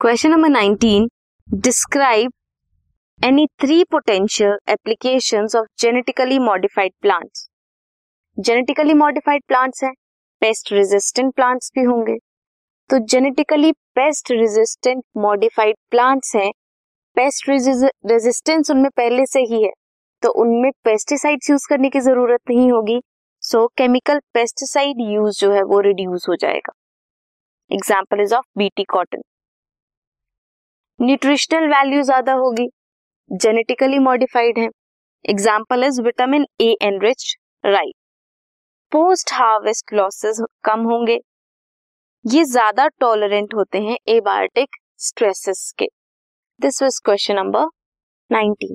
Question number 19 describe any three potential application of genetically modified plants genetically modified plants हैं pest resistant plants भी होंगे। तो genetically pest resistant modified plants हैं pest resistance उनमें पहले से ही है। तो उनमें पेस्टिसाइड्स यूज़ करने की ज़रूरत नहीं होगी। सो केमिकल पेस्टिसाइड यूज़ जो है वो रिड्यूस हो जाएगा। Example is of BT cotton nutritional value ज़्यादा होगी। जेनेटिकली मॉडिफाइड है। Example is vitamin A enrich rice post harvest losses कम होंगे। ये ज़्यादा टॉलरेंट होते हैं एबायोटिक स्ट्रेसेस के। This was question number 19